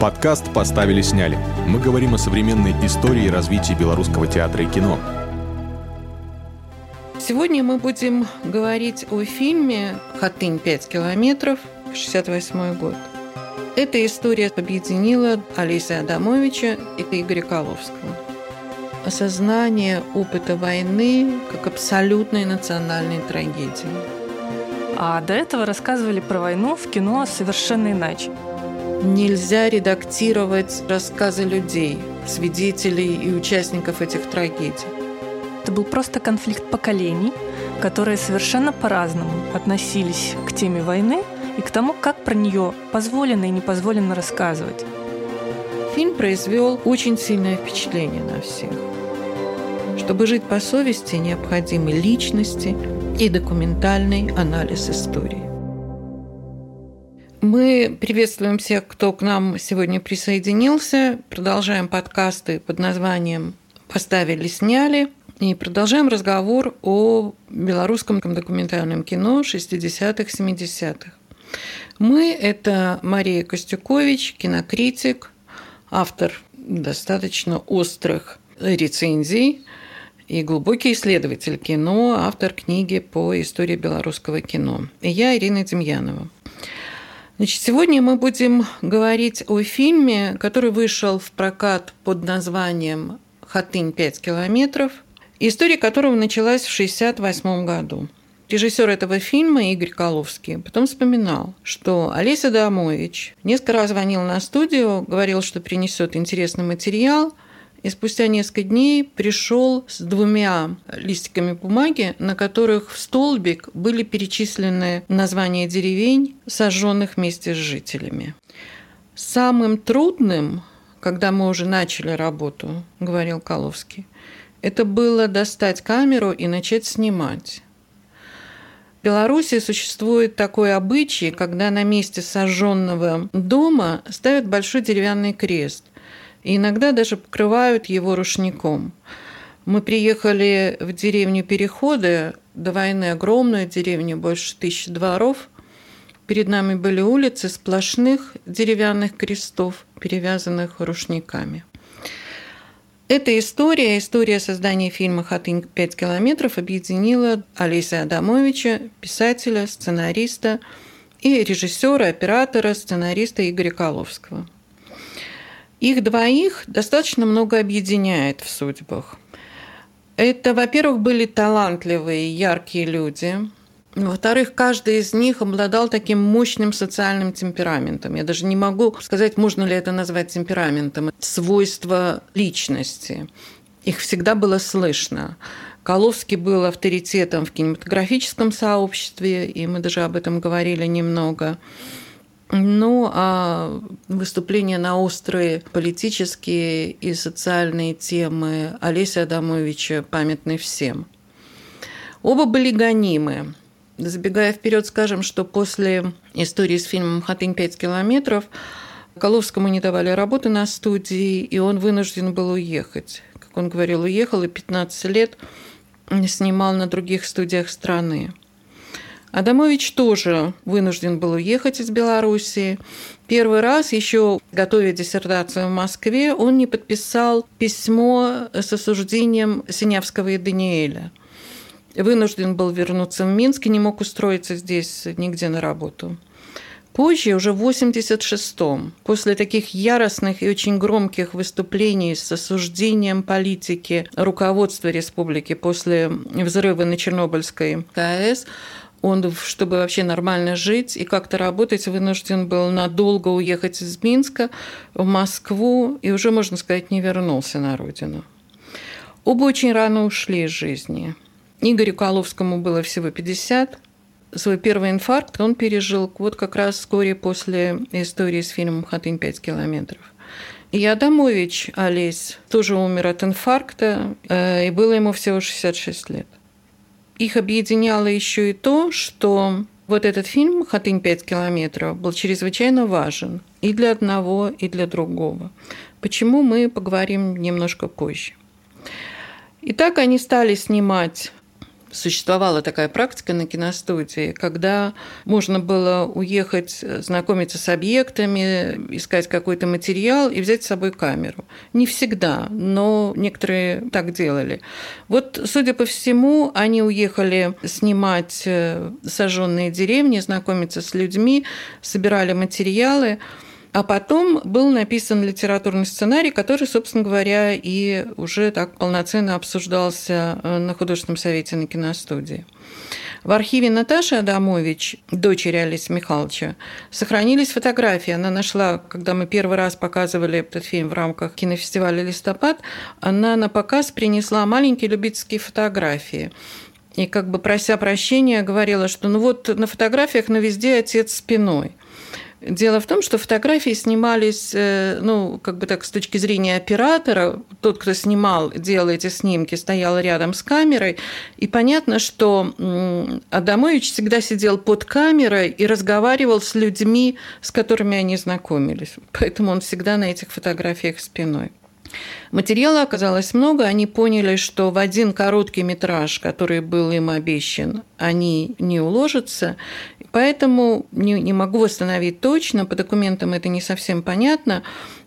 Подкаст «Поставили, сняли». Мы говорим о современной истории и развитии белорусского театра и кино. Сегодня мы будем говорить о фильме «Хатынь. 5 километров», 68 год. Эта история объединила Олеся Адамовича и Игоря Коловского. Осознание опыта войны как абсолютной национальной трагедии. А до этого рассказывали про войну в кино совершенно иначе – Нельзя редактировать рассказы людей, свидетелей и участников этих трагедий. Это был просто конфликт поколений, которые совершенно по-разному относились к теме войны и к тому, как про нее позволено и не позволено рассказывать. Фильм произвел очень сильное впечатление на всех. Чтобы жить по совести, необходимы личности и документальный анализ истории. Мы приветствуем всех, кто к нам сегодня присоединился. Продолжаем подкасты под названием «Поставили, сняли». И продолжаем разговор о белорусском документальном кино 60-х, 70-х. Мы – это Мария Костюкович, кинокритик, автор достаточно острых рецензий и глубокий исследователь кино, автор книги по истории белорусского кино. И я Ирина Демьянова. Значит, сегодня мы будем говорить о фильме, который вышел в прокат под названием «Хатынь 5 километров», история которого началась в 1968 году. Режиссер этого фильма Игорь Коловский потом вспоминал, что Олеся Адамович несколько раз звонил на студию, говорил, что принесет интересный материал – и спустя несколько дней пришел с двумя листиками бумаги, на которых в столбик были перечислены названия деревень, сожженных вместе с жителями. Самым трудным, когда мы уже начали работу, говорил Коловский, это было достать камеру и начать снимать. В Беларуси существует такой обычай, когда на месте сожженного дома ставят большой деревянный крест – и иногда даже покрывают его рушником. Мы приехали в деревню Переходы, до войны огромную деревню, больше тысячи дворов. Перед нами были улицы сплошных деревянных крестов, перевязанных рушниками. Эта история, история создания фильма «Хатынь 5 километров» объединила Олеся Адамовича, писателя, сценариста и режиссера, оператора, сценариста Игоря Коловского – их двоих достаточно много объединяет в судьбах. Это, во-первых, были талантливые, яркие люди. Во-вторых, каждый из них обладал таким мощным социальным темпераментом. Я даже не могу сказать, можно ли это назвать темпераментом. Свойство личности. Их всегда было слышно. Коловский был авторитетом в кинематографическом сообществе, и мы даже об этом говорили немного. Ну, а выступления на острые политические и социальные темы Олеся Адамовича памятны всем. Оба были гонимы. Забегая вперед, скажем, что после истории с фильмом «Хатынь 5 километров» Коловскому не давали работы на студии, и он вынужден был уехать. Как он говорил, уехал и 15 лет снимал на других студиях страны. Адамович тоже вынужден был уехать из Белоруссии. Первый раз, еще готовя диссертацию в Москве, он не подписал письмо с осуждением Синявского и Даниэля. Вынужден был вернуться в Минск и не мог устроиться здесь нигде на работу. Позже, уже в 86-м, после таких яростных и очень громких выступлений с осуждением политики руководства республики после взрыва на Чернобыльской КАЭС, он, чтобы вообще нормально жить и как-то работать, вынужден был надолго уехать из Минска в Москву и уже, можно сказать, не вернулся на родину. Оба очень рано ушли из жизни. Игорю Коловскому было всего 50. Свой первый инфаркт он пережил вот как раз вскоре после истории с фильмом «Хатынь 5 километров». И Адамович Олесь тоже умер от инфаркта, э, и было ему всего 66 лет. Их объединяло еще и то, что вот этот фильм «Хатынь 5 километров» был чрезвычайно важен и для одного, и для другого. Почему мы поговорим немножко позже. Итак, они стали снимать существовала такая практика на киностудии, когда можно было уехать, знакомиться с объектами, искать какой-то материал и взять с собой камеру. Не всегда, но некоторые так делали. Вот, судя по всему, они уехали снимать э, сожженные деревни, знакомиться с людьми, собирали материалы. А потом был написан литературный сценарий, который, собственно говоря, и уже так полноценно обсуждался э, на художественном совете на киностудии. В архиве Наташи Адамович, дочери Алисы Михайловича, сохранились фотографии. Она нашла, когда мы первый раз показывали этот фильм в рамках кинофестиваля «Листопад», она на показ принесла маленькие любительские фотографии. И как бы прося прощения, говорила, что ну вот на фотографиях на везде отец спиной – Дело в том, что фотографии снимались, э, ну, как бы так, с точки зрения оператора, тот, кто снимал, делал эти снимки, стоял рядом с камерой, и понятно, что Адамович всегда сидел под камерой и разговаривал с людьми, с которыми они знакомились. Поэтому он всегда на этих фотографиях спиной. Материала оказалось много, они поняли, что в один короткий метраж, который был им обещан, они не уложатся, поэтому не, не могу восстановить точно, по документам это не совсем понятно,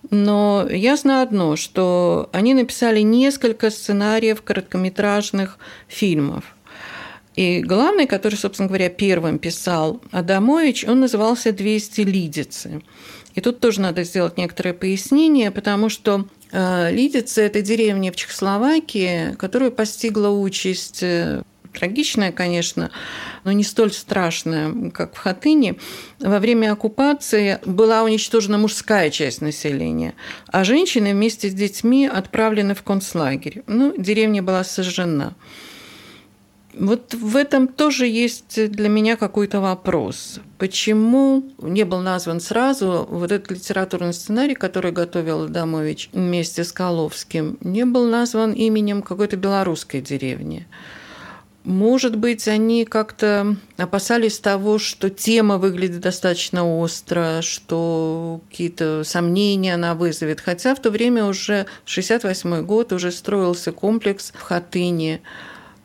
но ясно одно, что они написали несколько сценариев короткометражных фильмов. И главный, который, собственно говоря, первым писал Адамович, он назывался «200 лидицы». И тут тоже надо сделать некоторое пояснение, потому что Лидица – это деревня в Чехословакии, которую постигла участь э, трагичная, конечно, но не столь страшная, как в Хатыне. Во время оккупации была уничтожена мужская часть населения, а женщины вместе с детьми отправлены в концлагерь. Ну, деревня была сожжена. Вот в этом тоже есть для меня какой-то вопрос. Почему не был назван сразу вот этот литературный сценарий, который готовил Адамович вместе с Коловским, не был назван именем какой-то белорусской деревни? Может быть, они как-то опасались того, что тема выглядит достаточно остро, что какие-то сомнения она вызовет. Хотя в то время уже 68 год уже строился комплекс в Хатыне.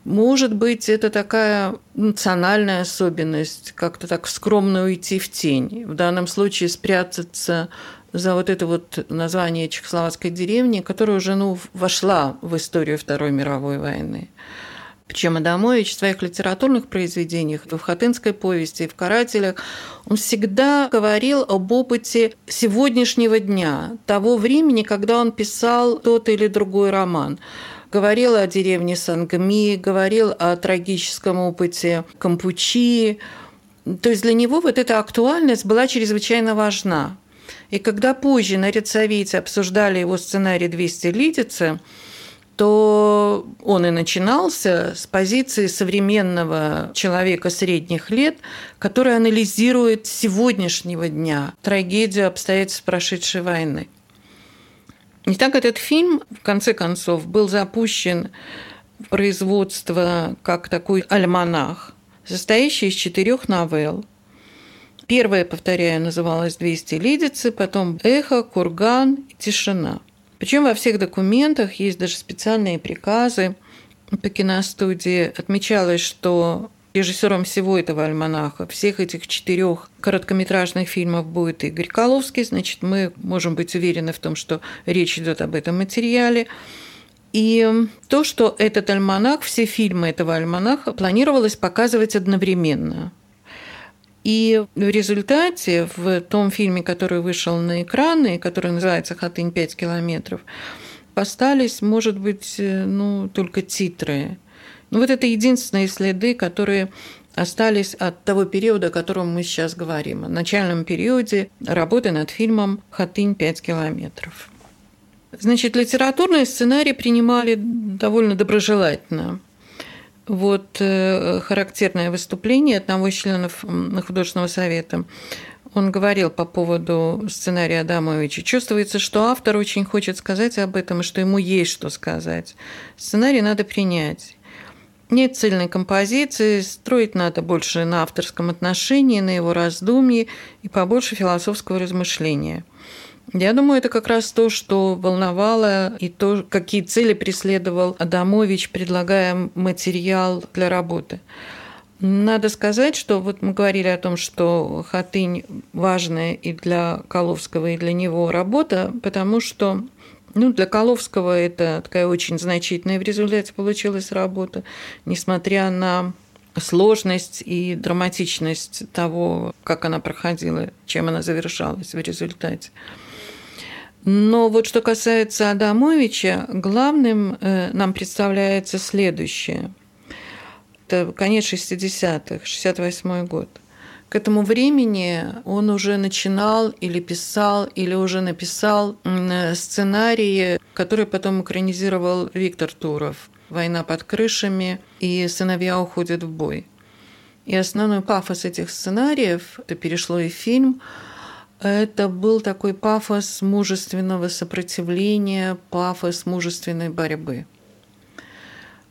Может быть, это такая национальная особенность, как-то так скромно уйти в тень. В данном случае спрятаться за вот это вот название чехословацкой деревни, которая уже ну, вошла в историю Второй мировой войны. Причем Адамович в своих литературных произведениях, в Хатынской повести, в «Карателях», он всегда говорил об опыте сегодняшнего дня, того времени, когда он писал тот или другой роман говорил о деревне Сангми, говорил о трагическом опыте Кампучи. То есть для него вот эта актуальность была чрезвычайно важна. И когда позже на Редсовете обсуждали его сценарий «200 лидицы», то он и начинался с позиции современного человека средних лет, который анализирует сегодняшнего дня трагедию обстоятельств прошедшей войны. И так этот фильм, в конце концов, был запущен в производство как такой альманах, состоящий из четырех новелл. Первая, повторяю, называлась «200 лидицы», потом «Эхо», «Курган» «Тишина». Причем во всех документах есть даже специальные приказы по киностудии. Отмечалось, что Режиссером всего этого альманаха, всех этих четырех короткометражных фильмов будет Игорь Коловский, значит, мы можем быть уверены в том, что речь идет об этом материале. И то, что этот альманах, все фильмы этого альманаха планировалось показывать одновременно. И в результате в том фильме, который вышел на экраны, который называется «Хатынь 5 километров», остались, может быть, ну, только титры ну, вот это единственные следы, которые остались от того периода, о котором мы сейчас говорим, о начальном периоде работы над фильмом «Хатынь 5 километров». Значит, литературный сценарий принимали довольно доброжелательно. Вот э, характерное выступление одного из членов художественного совета. Он говорил по поводу сценария Адамовича. Чувствуется, что автор очень хочет сказать об этом, и что ему есть что сказать. Сценарий надо принять. Нет цельной композиции, строить надо больше на авторском отношении, на его раздумье и побольше философского размышления. Я думаю, это как раз то, что волновало и то, какие цели преследовал Адамович, предлагая материал для работы. Надо сказать, что вот мы говорили о том, что Хатынь важная и для Коловского, и для него работа, потому что ну, для Коловского это такая очень значительная в результате получилась работа, несмотря на сложность и драматичность того, как она проходила, чем она завершалась в результате. Но вот что касается Адамовича, главным э, нам представляется следующее. Это конец 60-х, 68 год – к этому времени он уже начинал или писал, или уже написал сценарии, которые потом экранизировал Виктор Туров. «Война под крышами» и «Сыновья уходят в бой». И основной пафос этих сценариев, это перешло и в фильм, это был такой пафос мужественного сопротивления, пафос мужественной борьбы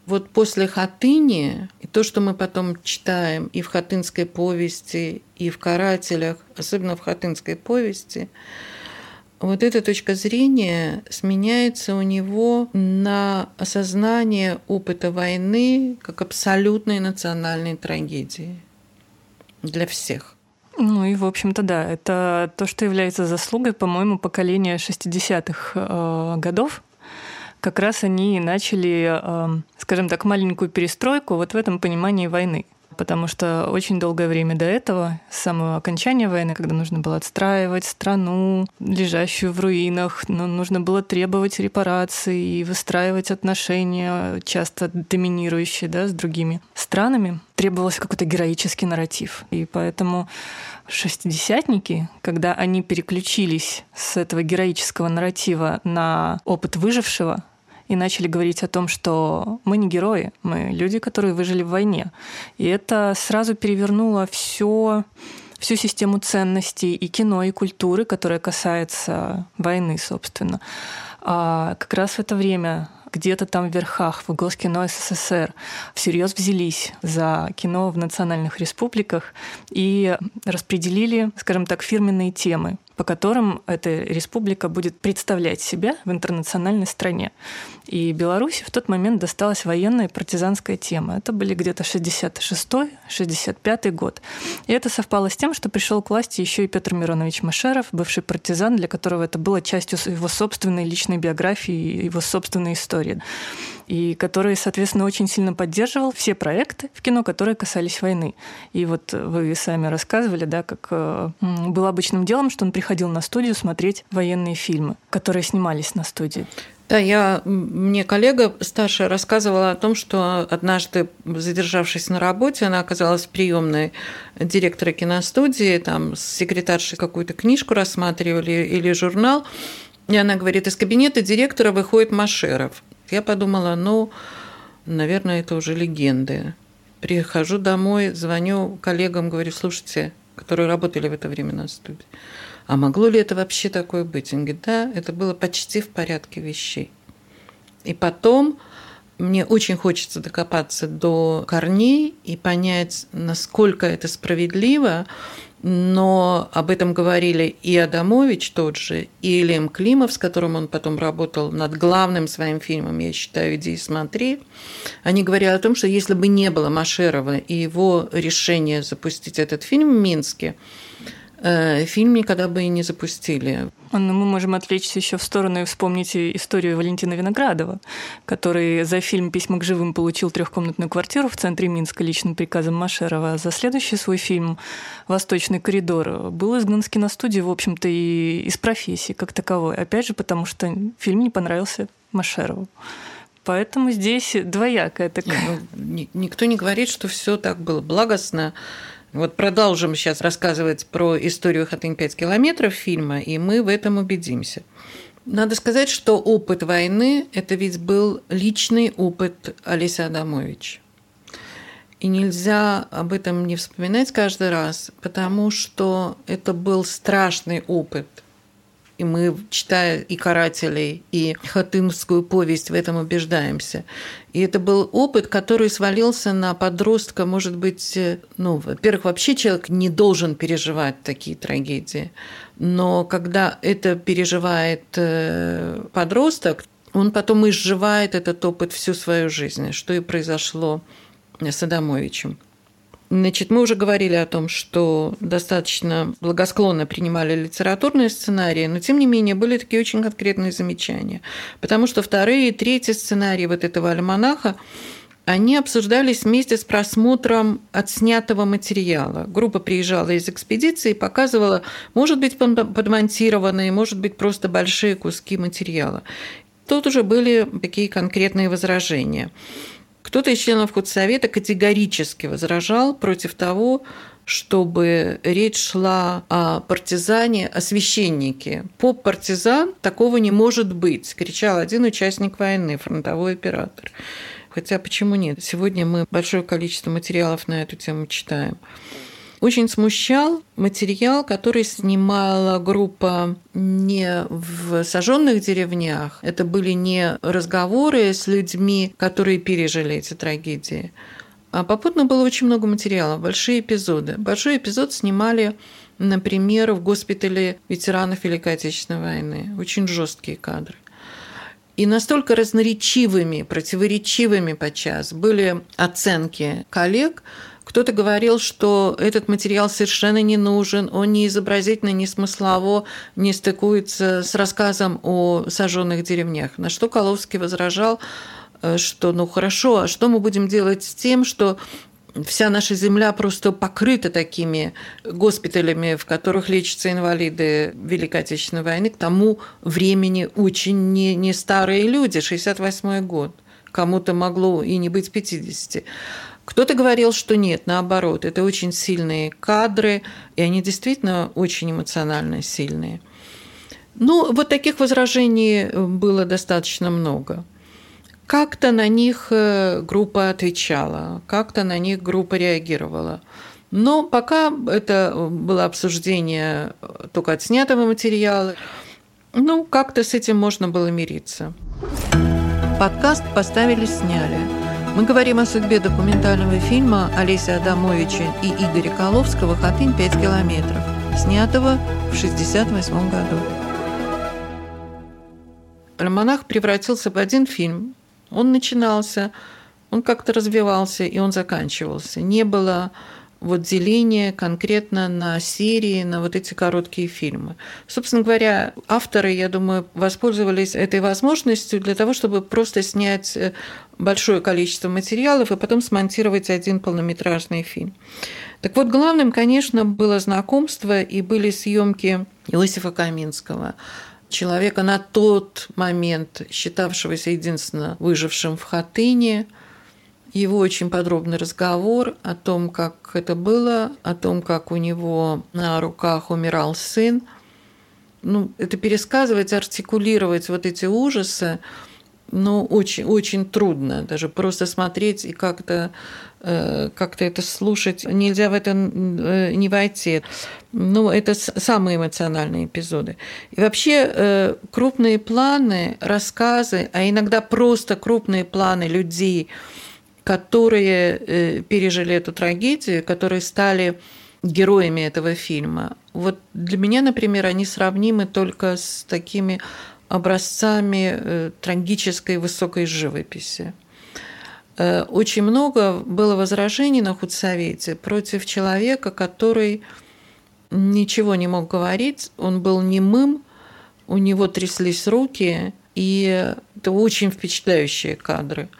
вот после Хатыни, и то, что мы потом читаем и в Хатынской повести, и в «Карателях», особенно в Хатынской повести, вот эта точка зрения сменяется у него на осознание опыта войны как абсолютной национальной трагедии для всех. Ну и, в общем-то, да, это то, что является заслугой, по-моему, поколения 60-х э, годов, как раз они начали, эм, скажем так, маленькую перестройку вот в этом понимании войны потому что очень долгое время до этого, с самого окончания войны, когда нужно было отстраивать страну, лежащую в руинах, но нужно было требовать репараций и выстраивать отношения, часто доминирующие да, с другими странами, требовался какой-то героический нарратив. И поэтому шестидесятники, когда они переключились с этого героического нарратива на опыт выжившего, и начали говорить о том, что мы не герои, мы люди, которые выжили в войне. И это сразу перевернуло все всю систему ценностей и кино, и культуры, которая касается войны, собственно. А как раз в это время где-то там в верхах, в Госкино СССР, всерьез взялись за кино в национальных республиках и распределили, скажем так, фирменные темы по которым эта республика будет представлять себя в интернациональной стране. И Беларуси в тот момент досталась военная и партизанская тема. Это были где-то 66-65 год. И это совпало с тем, что пришел к власти еще и Петр Миронович Машеров, бывший партизан, для которого это было частью его собственной личной биографии, его собственной истории и который, соответственно, очень сильно поддерживал все проекты в кино, которые касались войны. И вот вы сами рассказывали, да, как э, было обычным делом, что он приходил на студию смотреть военные фильмы, которые снимались на студии. Да, я, мне коллега старшая рассказывала о том, что однажды, задержавшись на работе, она оказалась в приемной директора киностудии, там с секретаршей какую-то книжку рассматривали или журнал, и она говорит, из кабинета директора выходит Машеров. Я подумала, ну, наверное, это уже легенды. Прихожу домой, звоню коллегам, говорю, слушайте, которые работали в это время на студии, а могло ли это вообще такое быть? Он говорит, да, это было почти в порядке вещей. И потом мне очень хочется докопаться до корней и понять, насколько это справедливо, но об этом говорили и Адамович тот же, и Лем Климов, с которым он потом работал над главным своим фильмом, я считаю, «Иди и смотри». Они говорили о том, что если бы не было Машерова и его решения запустить этот фильм в Минске, фильм никогда бы и не запустили. Анна, мы можем отвлечься еще в сторону и вспомнить историю Валентина Виноградова, который за фильм «Письма к живым» получил трехкомнатную квартиру в центре Минска личным приказом Машерова. За следующий свой фильм «Восточный коридор» был изгнан с киностудии, в общем-то, и из профессии как таковой. Опять же, потому что фильм не понравился Машерову. Поэтому здесь двоякая такая. Ну, никто не говорит, что все так было благостно. Вот продолжим сейчас рассказывать про историю Хатынь 5 километров фильма, и мы в этом убедимся. Надо сказать, что опыт войны – это ведь был личный опыт Олеся Адамовича. И нельзя об этом не вспоминать каждый раз, потому что это был страшный опыт И мы, читая и «Карателей», и «Хатынскую повесть», в этом убеждаемся. И это был опыт, который свалился на подростка, может быть, э, ну, во-первых, вообще человек не должен переживать такие трагедии. Но когда это переживает э, подросток, он потом изживает этот опыт всю свою жизнь, что и произошло с Адамовичем. Значит, мы уже говорили о том, что достаточно благосклонно принимали литературные сценарии, но тем не менее были такие очень конкретные замечания. Потому что вторые и третьи сценарии вот этого альманаха они обсуждались вместе с просмотром отснятого материала. Группа приезжала из экспедиции и показывала, может быть, подмонтированные, может быть, просто большие куски материала. Тут уже были такие конкретные возражения. Кто-то из членов худсовета категорически возражал против того, чтобы речь шла о партизане, о священнике. Поп-партизан такого не может быть, кричал один участник войны, фронтовой оператор. Хотя почему нет? Сегодня мы большое количество материалов на эту тему читаем. Очень смущал материал, который снимала группа не в сожженных деревнях. Это были не разговоры с людьми, которые пережили эти трагедии. А попутно было очень много материала, большие эпизоды. Большой эпизод снимали например, в госпитале ветеранов Великой Отечественной войны. Очень жесткие кадры. И настолько разноречивыми, противоречивыми подчас были оценки коллег, кто-то говорил, что этот материал совершенно не нужен, он не изобразительно, не смыслово не стыкуется с рассказом о сожженных деревнях. На что Коловский возражал, э, что ну хорошо, а что мы будем делать с тем, что вся наша земля просто покрыта такими госпиталями, в которых лечатся инвалиды Великой Отечественной войны. К тому времени очень не, не старые люди, 68 год. Кому-то могло и не быть 50. Кто-то говорил, что нет, наоборот, это очень сильные кадры, и они действительно очень эмоционально сильные. Ну, вот таких возражений было достаточно много. Как-то на них э, группа отвечала, как-то на них группа реагировала. Но пока это было обсуждение только отснятого материала, ну, как-то с этим можно было мириться. Подкаст поставили, сняли – мы говорим о судьбе документального фильма Олеся Адамовича и Игоря Коловского «Хатынь 5 километров», снятого в 1968 году. Романах превратился в один фильм. Он начинался, он как-то развивался, и он заканчивался. Не было вот деление конкретно на серии, на вот эти короткие фильмы. Собственно говоря, авторы, я думаю, воспользовались этой возможностью для того, чтобы просто снять э, большое количество материалов и потом смонтировать один полнометражный фильм. Так вот, главным, конечно, было знакомство и были съемки Иосифа Каминского, человека на тот момент считавшегося единственно выжившим в Хатыне – его очень подробный разговор о том, как это было, о том, как у него на руках умирал сын. Ну, это пересказывать, артикулировать вот эти ужасы, ну, очень, очень трудно. Даже просто смотреть и как-то э, как-то это слушать. Нельзя в это э, не войти. Ну, это самые эмоциональные эпизоды. И вообще э, крупные планы, рассказы, а иногда просто крупные планы людей – которые э, пережили эту трагедию, которые стали героями этого фильма. Вот для меня, например, они сравнимы только с такими образцами э, трагической высокой живописи. Э, очень много было возражений на худсовете против человека, который ничего не мог говорить, он был немым, у него тряслись руки, и это очень впечатляющие кадры –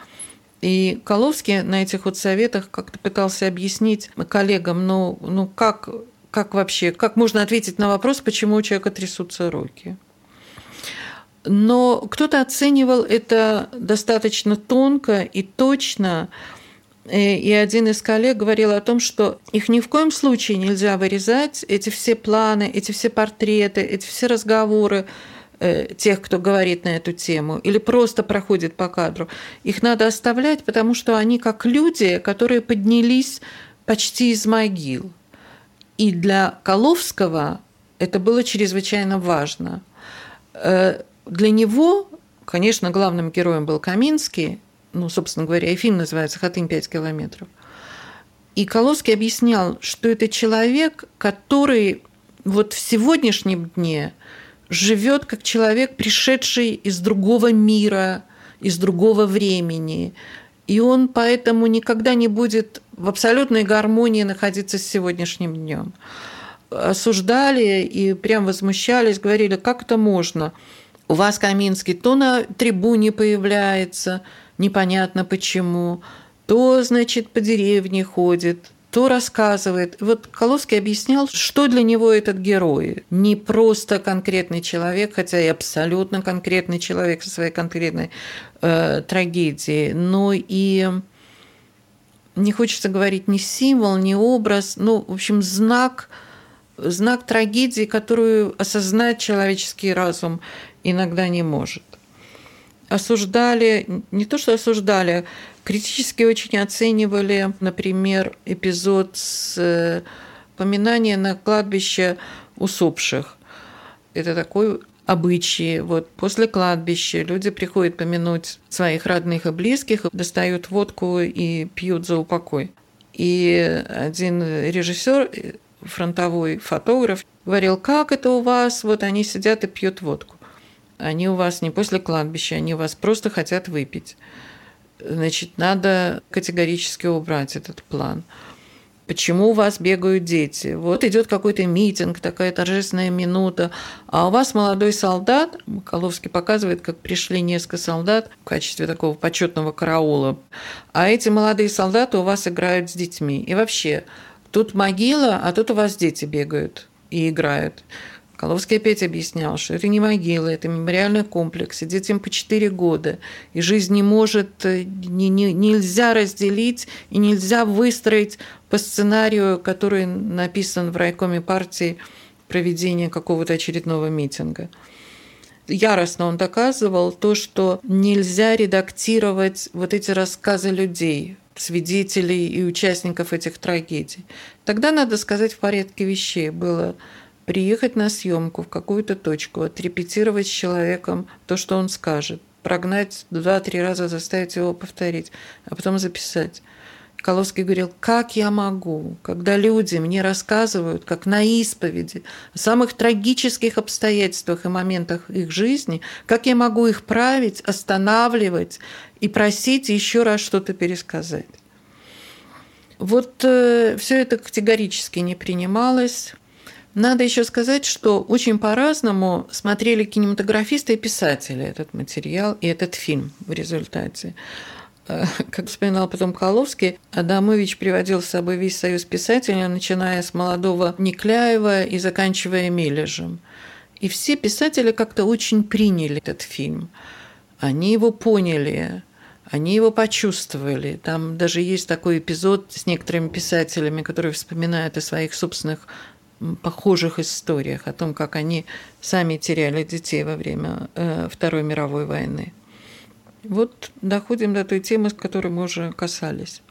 и Коловский на этих вот советах как-то пытался объяснить коллегам, ну, ну как, как вообще, как можно ответить на вопрос, почему у человека трясутся руки. Но кто-то оценивал это достаточно тонко и точно, э, и один из коллег говорил о том, что их ни в коем случае нельзя вырезать, эти все планы, эти все портреты, эти все разговоры, тех, кто говорит на эту тему, или просто проходит по кадру, их надо оставлять, потому что они как люди, которые поднялись почти из могил. И для Коловского Это было чрезвычайно важно. Э, для него, конечно, главным героем был Каминский, ну, собственно говоря, и фильм называется «Хатынь 5 километров». И Колоский объяснял, что это человек, который вот в сегодняшнем дне живет как человек, пришедший из другого мира, из другого времени. И он поэтому никогда не будет в абсолютной гармонии находиться с сегодняшним днем. Осуждали и прям возмущались, говорили, как это можно? У вас Каминский то на трибуне появляется, непонятно почему, то, значит, по деревне ходит, то рассказывает. Вот Коловский объяснял, что для него этот герой. Не просто конкретный человек, хотя и абсолютно конкретный человек со своей конкретной э, трагедией, но и не хочется говорить ни символ, ни образ, ну, в общем, знак, знак трагедии, которую осознать человеческий разум иногда не может. Осуждали, не то что осуждали, критически очень оценивали, например, эпизод с э, поминания на кладбище усопших. Это такой обычаи. Вот после кладбища люди приходят помянуть своих родных и близких, достают водку и пьют за упокой. И один режиссер, фронтовой фотограф, говорил, как это у вас, вот они сидят и пьют водку. Они у вас не после кладбища, они у вас просто хотят выпить. Значит, надо категорически убрать этот план. Почему у вас бегают дети? Вот идет какой-то митинг, такая торжественная минута, а у вас молодой солдат, Коловский показывает, как пришли несколько солдат в качестве такого почетного караула, а эти молодые солдаты у вас играют с детьми. И вообще, тут могила, а тут у вас дети бегают и играют. Коловский опять объяснял, что это не могила, это мемориальный комплекс, и детям по 4 года, и жизнь не может, э, не, не, нельзя разделить и нельзя выстроить по сценарию, который написан в райкоме партии проведения какого-то очередного митинга. Яростно он доказывал то, что нельзя редактировать вот эти рассказы людей, свидетелей и участников этих трагедий. Тогда, надо сказать, в порядке вещей было приехать на съемку в какую-то точку, отрепетировать с человеком то, что он скажет, прогнать два-три раза, заставить его повторить, а потом записать. Коловский говорил, как я могу, когда люди мне рассказывают, как на исповеди, о самых трагических обстоятельствах и моментах их жизни, как я могу их править, останавливать и просить еще раз что-то пересказать. Вот э, все это категорически не принималось. Надо еще сказать, что очень по-разному смотрели кинематографисты и писатели этот материал и этот фильм в результате. Э, как вспоминал потом Коловский, Адамович приводил с собой весь союз писателей, начиная с молодого Никляева и заканчивая Мележем. И все писатели как-то очень приняли этот фильм. Они его поняли, они его почувствовали. Там даже есть такой эпизод с некоторыми писателями, которые вспоминают о своих собственных похожих историях, о том, как они сами теряли детей во время э, Второй мировой войны. Вот доходим до той темы, с которой мы уже касались.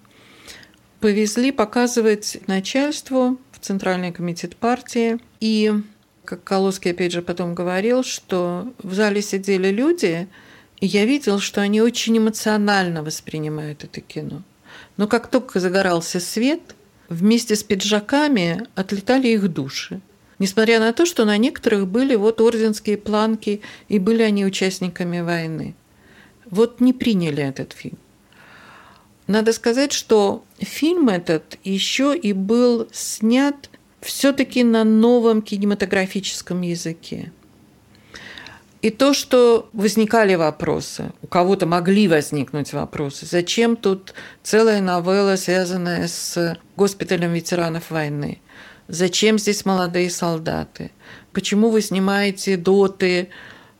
Повезли показывать начальству в Центральный комитет партии. И, как Колоский опять же потом говорил, что в зале сидели люди, и я видел, что они очень эмоционально воспринимают это кино. Но как только загорался свет – вместе с пиджаками отлетали их души. Несмотря на то, что на некоторых были вот орденские планки, и были они участниками войны. Вот не приняли этот фильм. Надо сказать, что фильм этот еще и был снят все-таки на новом кинематографическом языке. И то, что возникали вопросы, у кого-то могли возникнуть вопросы, зачем тут целая новелла, связанная с госпиталем ветеранов войны? Зачем здесь молодые солдаты? Почему вы снимаете доты?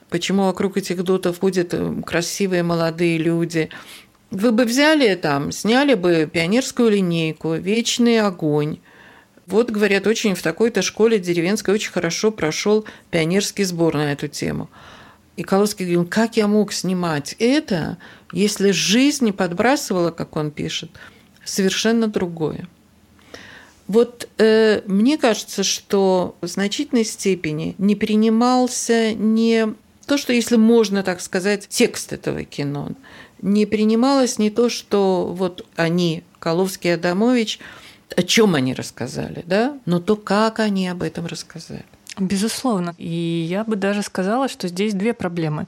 Почему вокруг этих дотов ходят э, красивые молодые люди? Вы бы взяли там, сняли бы пионерскую линейку, вечный огонь. Вот, говорят, очень в такой-то школе деревенской очень хорошо прошел пионерский сбор на эту тему – и Колосский говорил, как я мог снимать это, если жизнь не подбрасывала, как он пишет, совершенно другое. Вот э, мне кажется, что в значительной степени не принимался не то, что, если можно так сказать, текст этого кино, не принималось не то, что вот они, Коловский и Адамович, о чем они рассказали, да, но то, как они об этом рассказали. Безусловно. И я бы даже сказала, что здесь две проблемы.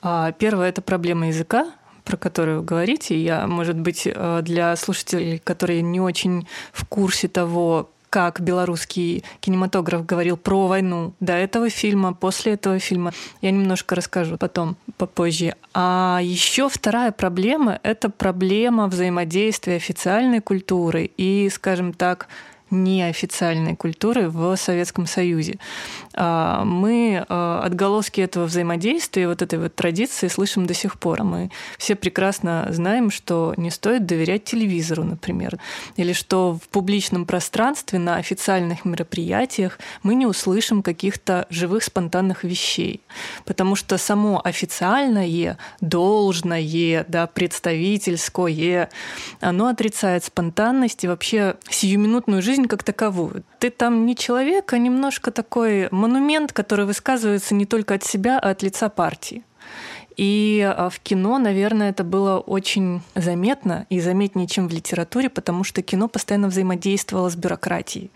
А, первая – это проблема языка, про которую вы говорите. Я, может быть, э, для слушателей, которые не очень в курсе того, как белорусский кинематограф говорил про войну до этого фильма, после этого фильма. Я немножко расскажу потом, попозже. А еще вторая проблема — это проблема взаимодействия официальной культуры и, скажем так, неофициальной культуры в Советском Союзе. А, мы а, отголоски этого взаимодействия, вот этой вот традиции слышим до сих пор. Мы все прекрасно знаем, что не стоит доверять телевизору, например, или что в публичном пространстве на официальных мероприятиях мы не услышим каких-то живых спонтанных вещей, потому что само официальное, должное, да, представительское, оно отрицает спонтанность и вообще сиюминутную жизнь жизнь как таковую. Ты там не человек, а немножко такой монумент, который высказывается не только от себя, а от лица партии. И а, в кино, наверное, это было очень заметно и заметнее, чем в литературе, потому что кино постоянно взаимодействовало с бюрократией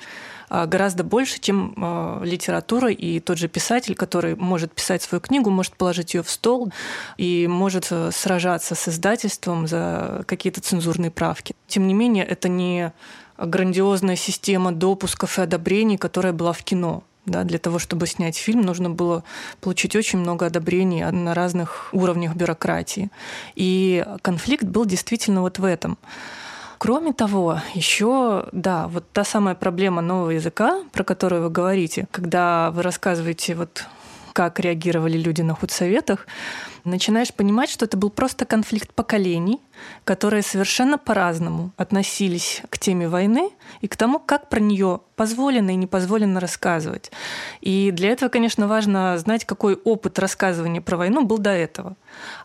а, гораздо больше, чем а, литература и тот же писатель, который может писать свою книгу, может положить ее в стол и может э, сражаться с издательством за какие-то цензурные правки. Тем не менее, это не грандиозная система допусков и одобрений, которая была в кино. Да, для того, чтобы снять фильм, нужно было получить очень много одобрений на разных уровнях бюрократии. И конфликт был действительно вот в этом. Кроме того, еще, да, вот та самая проблема нового языка, про которую вы говорите, когда вы рассказываете вот как реагировали люди на худсоветах, начинаешь понимать, что это был просто конфликт поколений, которые совершенно по-разному относились к теме войны и к тому, как про нее позволено и не позволено рассказывать. И для этого, конечно, важно знать, какой опыт рассказывания про войну был до этого.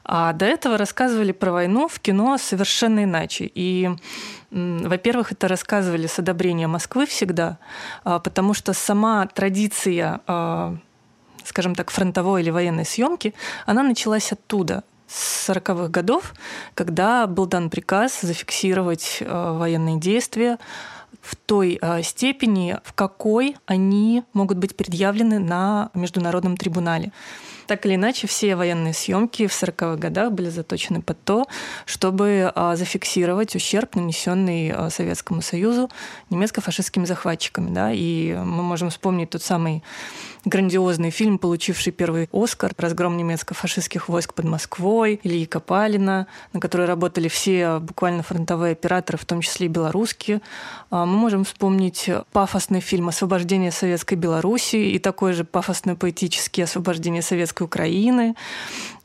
А до этого рассказывали про войну в кино совершенно иначе. И во-первых, это рассказывали с одобрения Москвы всегда, а, потому что сама традиция а, скажем так, фронтовой или военной съемки, она началась оттуда, с 40-х годов, когда был дан приказ зафиксировать э, военные действия в той э, степени, в какой они могут быть предъявлены на международном трибунале. Так или иначе, все военные съемки в 40-х годах были заточены под то, чтобы а, зафиксировать ущерб, нанесенный а, Советскому Союзу немецко-фашистскими захватчиками. Да? И мы можем вспомнить тот самый грандиозный фильм, получивший первый Оскар «Разгром немецко-фашистских войск под Москвой» Ильи Копалина, на которой работали все буквально фронтовые операторы, в том числе и белорусские. А, мы можем вспомнить пафосный фильм «Освобождение Советской Беларуси» и такой же пафосный поэтический «Освобождение Советской советской Украины,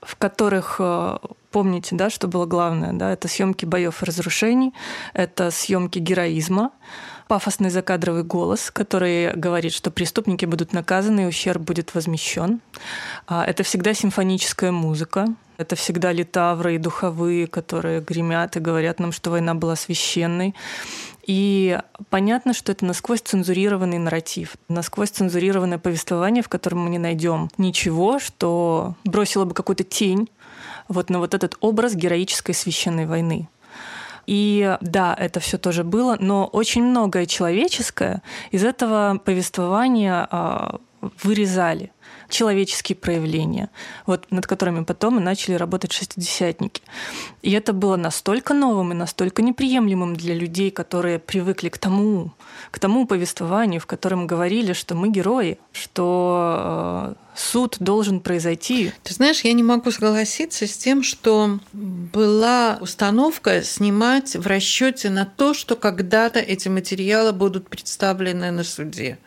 в которых э, помните, да, что было главное, да, это съемки боев и разрушений, это съемки героизма, пафосный закадровый голос, который говорит, что преступники будут наказаны и ущерб будет возмещен. А, это всегда симфоническая музыка, это всегда литавры и духовые, которые гремят и говорят нам, что война была священной. И понятно, что это насквозь цензурированный нарратив, насквозь цензурированное повествование, в котором мы не найдем ничего, что бросило бы какую-то тень вот на вот этот образ героической священной войны. И да, это все тоже было, но очень многое человеческое из этого повествования а, вырезали человеческие проявления, вот, над которыми потом и начали работать шестидесятники. И это было настолько новым и настолько неприемлемым для людей, которые привыкли к тому, к тому повествованию, в котором говорили, что мы герои, что э, суд должен произойти. Ты знаешь, я не могу согласиться с тем, что была установка снимать в расчете на то, что когда-то эти материалы будут представлены на суде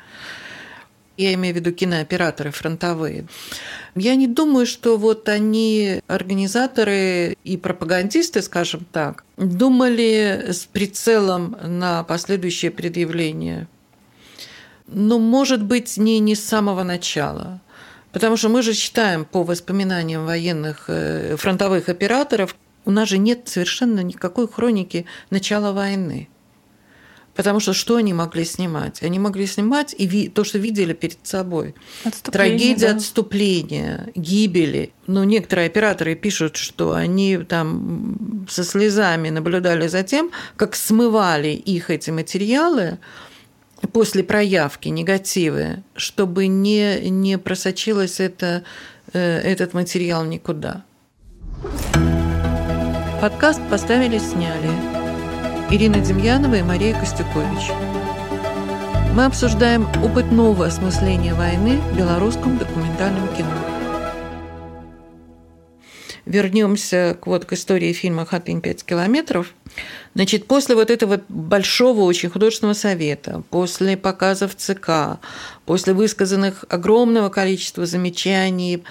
я имею в виду кинооператоры фронтовые, я не думаю, что вот они, организаторы и пропагандисты, скажем так, думали с прицелом на последующее предъявление. Ну, может быть, не, не с самого начала. Потому что мы же считаем по воспоминаниям военных э, фронтовых операторов, у нас же нет совершенно никакой хроники начала войны. Потому что что они могли снимать? Они могли снимать и ви- то, что видели перед собой. Трагедия да. отступления, гибели. Ну, некоторые операторы пишут, что они там со слезами наблюдали за тем, как смывали их эти материалы после проявки негативы, чтобы не, не просочилось это, э, этот материал никуда. Подкаст поставили, сняли. Ирина Демьянова и Мария Костюкович. Мы обсуждаем опыт нового осмысления войны в белорусском документальном кино. Вернемся к, вот, к истории фильма «Хатынь 5 километров». Значит, после вот этого большого очень художественного совета, после показов ЦК, после высказанных огромного количества замечаний,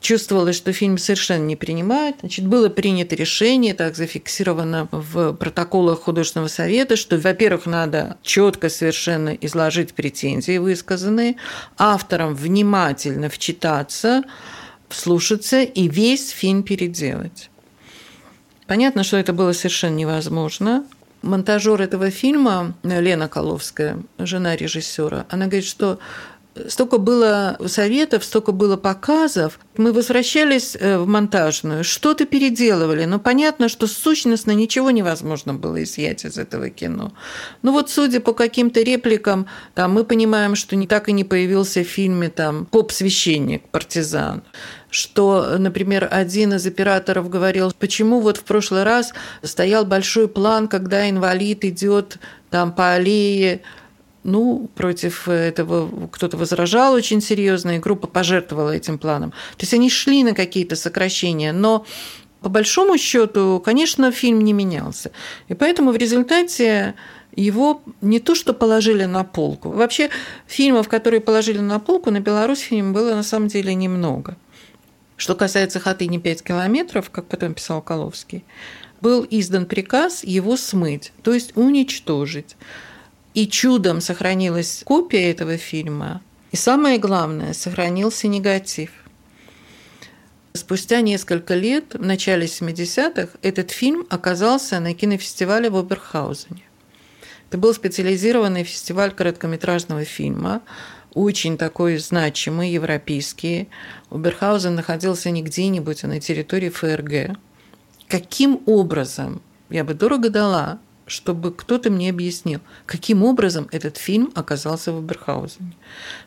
чувствовалось, что фильм совершенно не принимает. Значит, было принято решение, так зафиксировано в протоколах художественного совета, что, во-первых, надо четко совершенно изложить претензии высказанные, авторам внимательно вчитаться, вслушаться и весь фильм переделать. Понятно, что это было совершенно невозможно. Монтажер этого фильма, Лена Коловская, жена режиссера, она говорит, что столько было советов, столько было показов. Мы возвращались э, в монтажную, что-то переделывали, но понятно, что сущностно ничего невозможно было изъять из этого кино. Ну вот, судя по каким-то репликам, там, мы понимаем, что не так и не появился в фильме там поп-священник, партизан что, например, один из операторов говорил, почему вот в прошлый раз стоял большой план, когда инвалид идет там по аллее ну, против этого кто-то возражал очень серьезно, и группа пожертвовала этим планом. То есть они шли на какие-то сокращения, но по большому счету, конечно, фильм не менялся. И поэтому в результате его не то что положили на полку. Вообще фильмов, которые положили на полку, на Беларусь фильм было на самом деле немного. Что касается «Хатыни 5 километров», как потом писал Коловский, был издан приказ его смыть, то есть уничтожить и чудом сохранилась копия этого фильма. И самое главное, сохранился негатив. Спустя несколько лет, в начале 70-х, этот фильм оказался на кинофестивале в Оберхаузене. Это был специализированный фестиваль короткометражного фильма, очень такой значимый, европейский. Оберхаузен находился не где-нибудь, а на территории ФРГ. Каким образом, я бы дорого дала, чтобы кто-то мне объяснил, каким образом этот фильм оказался в Аберхаузене.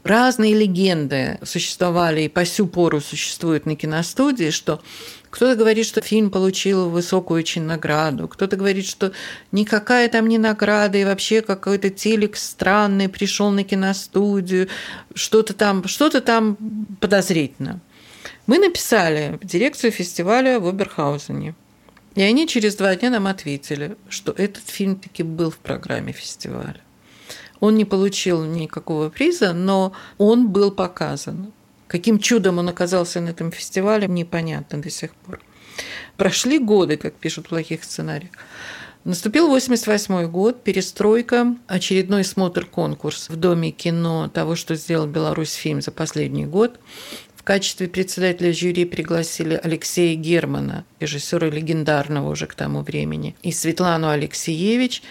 Разные легенды существовали и по сю пору существуют на киностудии, что кто-то говорит, что фильм получил высокую очень награду, кто-то говорит, что никакая там не награда, и вообще какой-то телек странный пришел на киностудию, что-то там, что-то там подозрительно. Мы написали в дирекцию фестиваля в Оберхаузене. И они через два дня нам ответили, что этот фильм таки был в программе фестиваля. Он не получил никакого приза, но он был показан. Каким чудом он оказался на этом фестивале, непонятно до сих пор. Прошли годы, как пишут в плохих сценариях. Наступил 88 год, перестройка, очередной смотр-конкурс в Доме кино того, что сделал Беларусь фильм за последний год. Качестве председателя жюри пригласили Алексея Германа, режиссера легендарного уже к тому времени, и Светлану Алексеевич.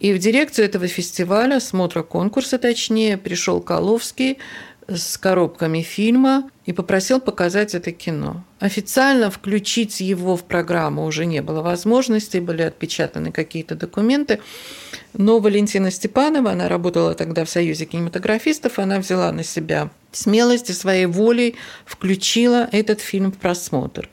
И в дирекцию этого фестиваля, смотра конкурса точнее, пришел Коловский с коробками фильма и попросил показать это кино. Официально включить его в программу уже не было возможности, были отпечатаны какие-то документы. Но Валентина Степанова, она работала тогда в Союзе кинематографистов, она взяла на себя смелость и своей волей включила этот фильм в просмотр.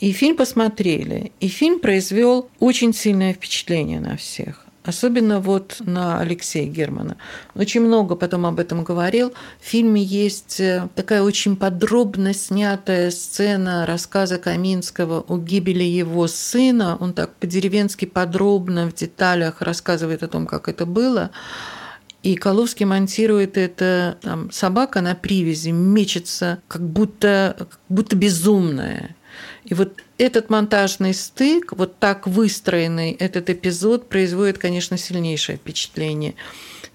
И фильм посмотрели. И фильм произвел очень сильное впечатление на всех. Особенно вот на Алексея Германа. Очень много потом об этом говорил. В фильме есть э, такая очень подробно снятая сцена рассказа Каминского о гибели его сына. Он так по-деревенски подробно в деталях рассказывает о том, как это было. И Коловский монтирует это, там, собака на привязи мечется, как будто, как будто безумная. И вот этот монтажный стык, вот так выстроенный этот эпизод производит, конечно, сильнейшее впечатление.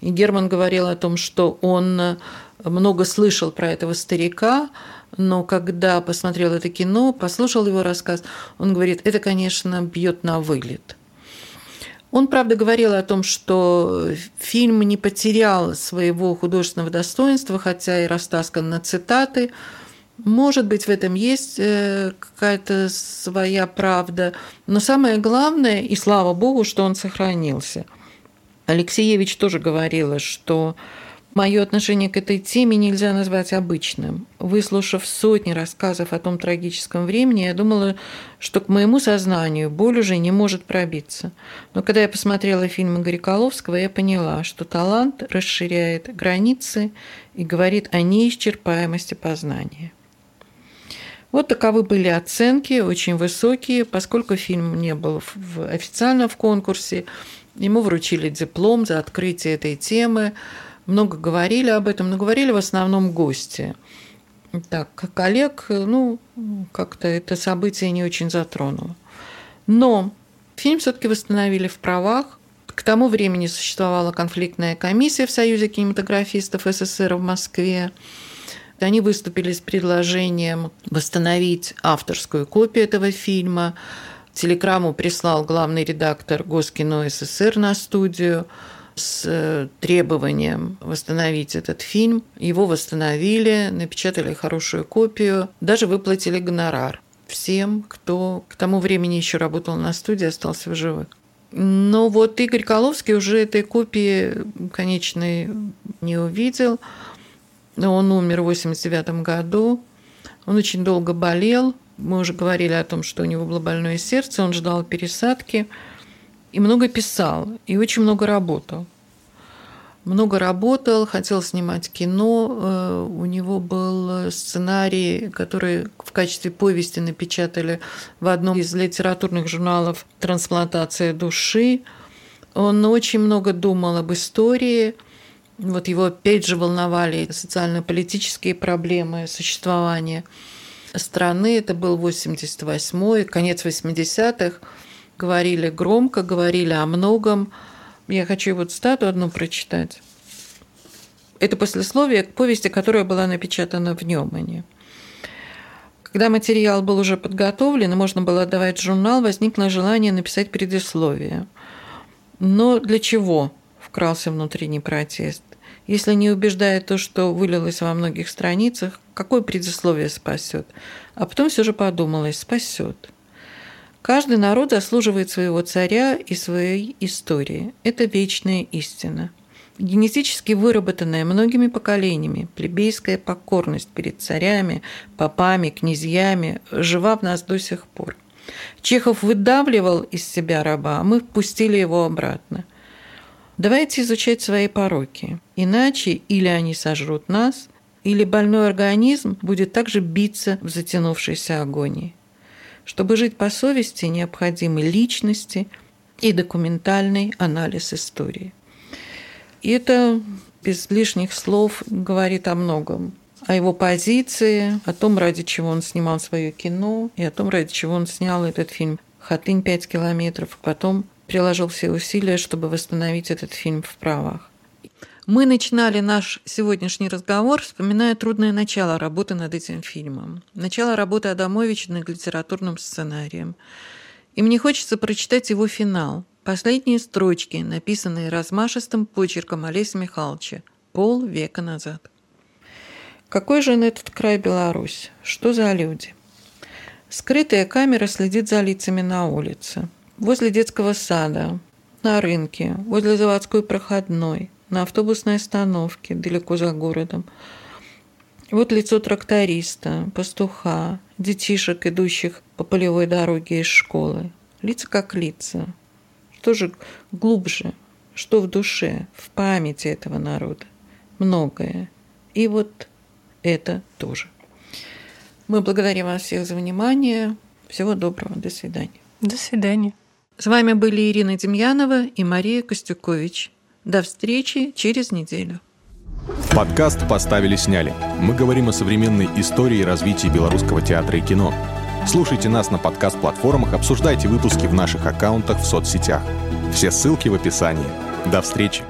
И Герман говорил о том, что он много слышал про этого старика, но когда посмотрел это кино, послушал его рассказ, он говорит, это, конечно, бьет на вылет. Он, правда, говорил о том, что фильм не потерял своего художественного достоинства, хотя и растаскан на цитаты. Может быть, в этом есть э, какая-то своя правда. Но самое главное, и слава богу, что он сохранился. Алексеевич тоже говорила, что Мое отношение к этой теме нельзя назвать обычным. Выслушав сотни рассказов о том трагическом времени, я думала, что к моему сознанию боль уже не может пробиться. Но когда я посмотрела фильм Игоря Коловского, я поняла, что талант расширяет границы и говорит о неисчерпаемости познания. Вот таковы были оценки, очень высокие, поскольку фильм не был официально в конкурсе. Ему вручили диплом за открытие этой темы – много говорили об этом, но говорили в основном гости. Так, коллег, ну, как-то это событие не очень затронуло. Но фильм все-таки восстановили в правах. К тому времени существовала конфликтная комиссия в Союзе кинематографистов СССР в Москве. Они выступили с предложением восстановить авторскую копию этого фильма. Телеграмму прислал главный редактор Госкино СССР на студию – с э, требованием восстановить этот фильм. Его восстановили, напечатали хорошую копию, даже выплатили гонорар всем, кто к тому времени еще работал на студии, остался в живых. Но вот Игорь Коловский уже этой копии конечной не увидел. Он умер в 89 году. Он очень долго болел. Мы уже говорили о том, что у него было больное сердце. Он ждал пересадки и много писал, и очень много работал. Много работал, хотел снимать кино. Э, у него был сценарий, который в качестве повести напечатали в одном из литературных журналов «Трансплантация души». Он очень много думал об истории. Вот его опять же волновали социально-политические проблемы существования страны. Это был 88-й, конец 80-х говорили громко, говорили о многом. Я хочу вот стату одну прочитать. Это послесловие к повести, которая была напечатана в Немане. Когда материал был уже подготовлен, можно было отдавать журнал, возникло желание написать предисловие. Но для чего вкрался внутренний протест? Если не убеждает то, что вылилось во многих страницах, какое предисловие спасет? А потом все же подумалось, спасет. Каждый народ заслуживает своего царя и своей истории. Это вечная истина. Генетически выработанная многими поколениями плебейская покорность перед царями, попами, князьями жива в нас до сих пор. Чехов выдавливал из себя раба, а мы впустили его обратно. Давайте изучать свои пороки, иначе или они сожрут нас, или больной организм будет также биться в затянувшейся агонии. Чтобы жить по совести, необходимы личности и документальный анализ истории. И это без лишних слов говорит о многом. О его позиции, о том, ради чего он снимал свое кино, и о том, ради чего он снял этот фильм «Хатынь. Пять километров», потом приложил все усилия, чтобы восстановить этот фильм в правах. Мы начинали наш сегодняшний разговор, вспоминая трудное начало работы над этим фильмом. Начало работы Адамовича над литературным сценарием. И мне хочется прочитать его финал. Последние строчки, написанные размашистым почерком Олеся Михайловича пол века назад. Какой же на этот край Беларусь? Что за люди? Скрытая камера следит за лицами на улице. Возле детского сада, на рынке, возле заводской проходной – на автобусной остановке далеко за городом. Вот лицо тракториста, пастуха, детишек, идущих по полевой дороге из школы. Лица как лица. Что же глубже, что в душе, в памяти этого народа? Многое. И вот это тоже. Мы благодарим вас всех за внимание. Всего доброго. До свидания. До свидания. С вами были Ирина Демьянова и Мария Костюкович. До встречи через неделю. Подкаст «Поставили-сняли». Мы говорим о современной истории и развитии белорусского театра и кино. Слушайте нас на подкаст-платформах, обсуждайте выпуски в наших аккаунтах в соцсетях. Все ссылки в описании. До встречи!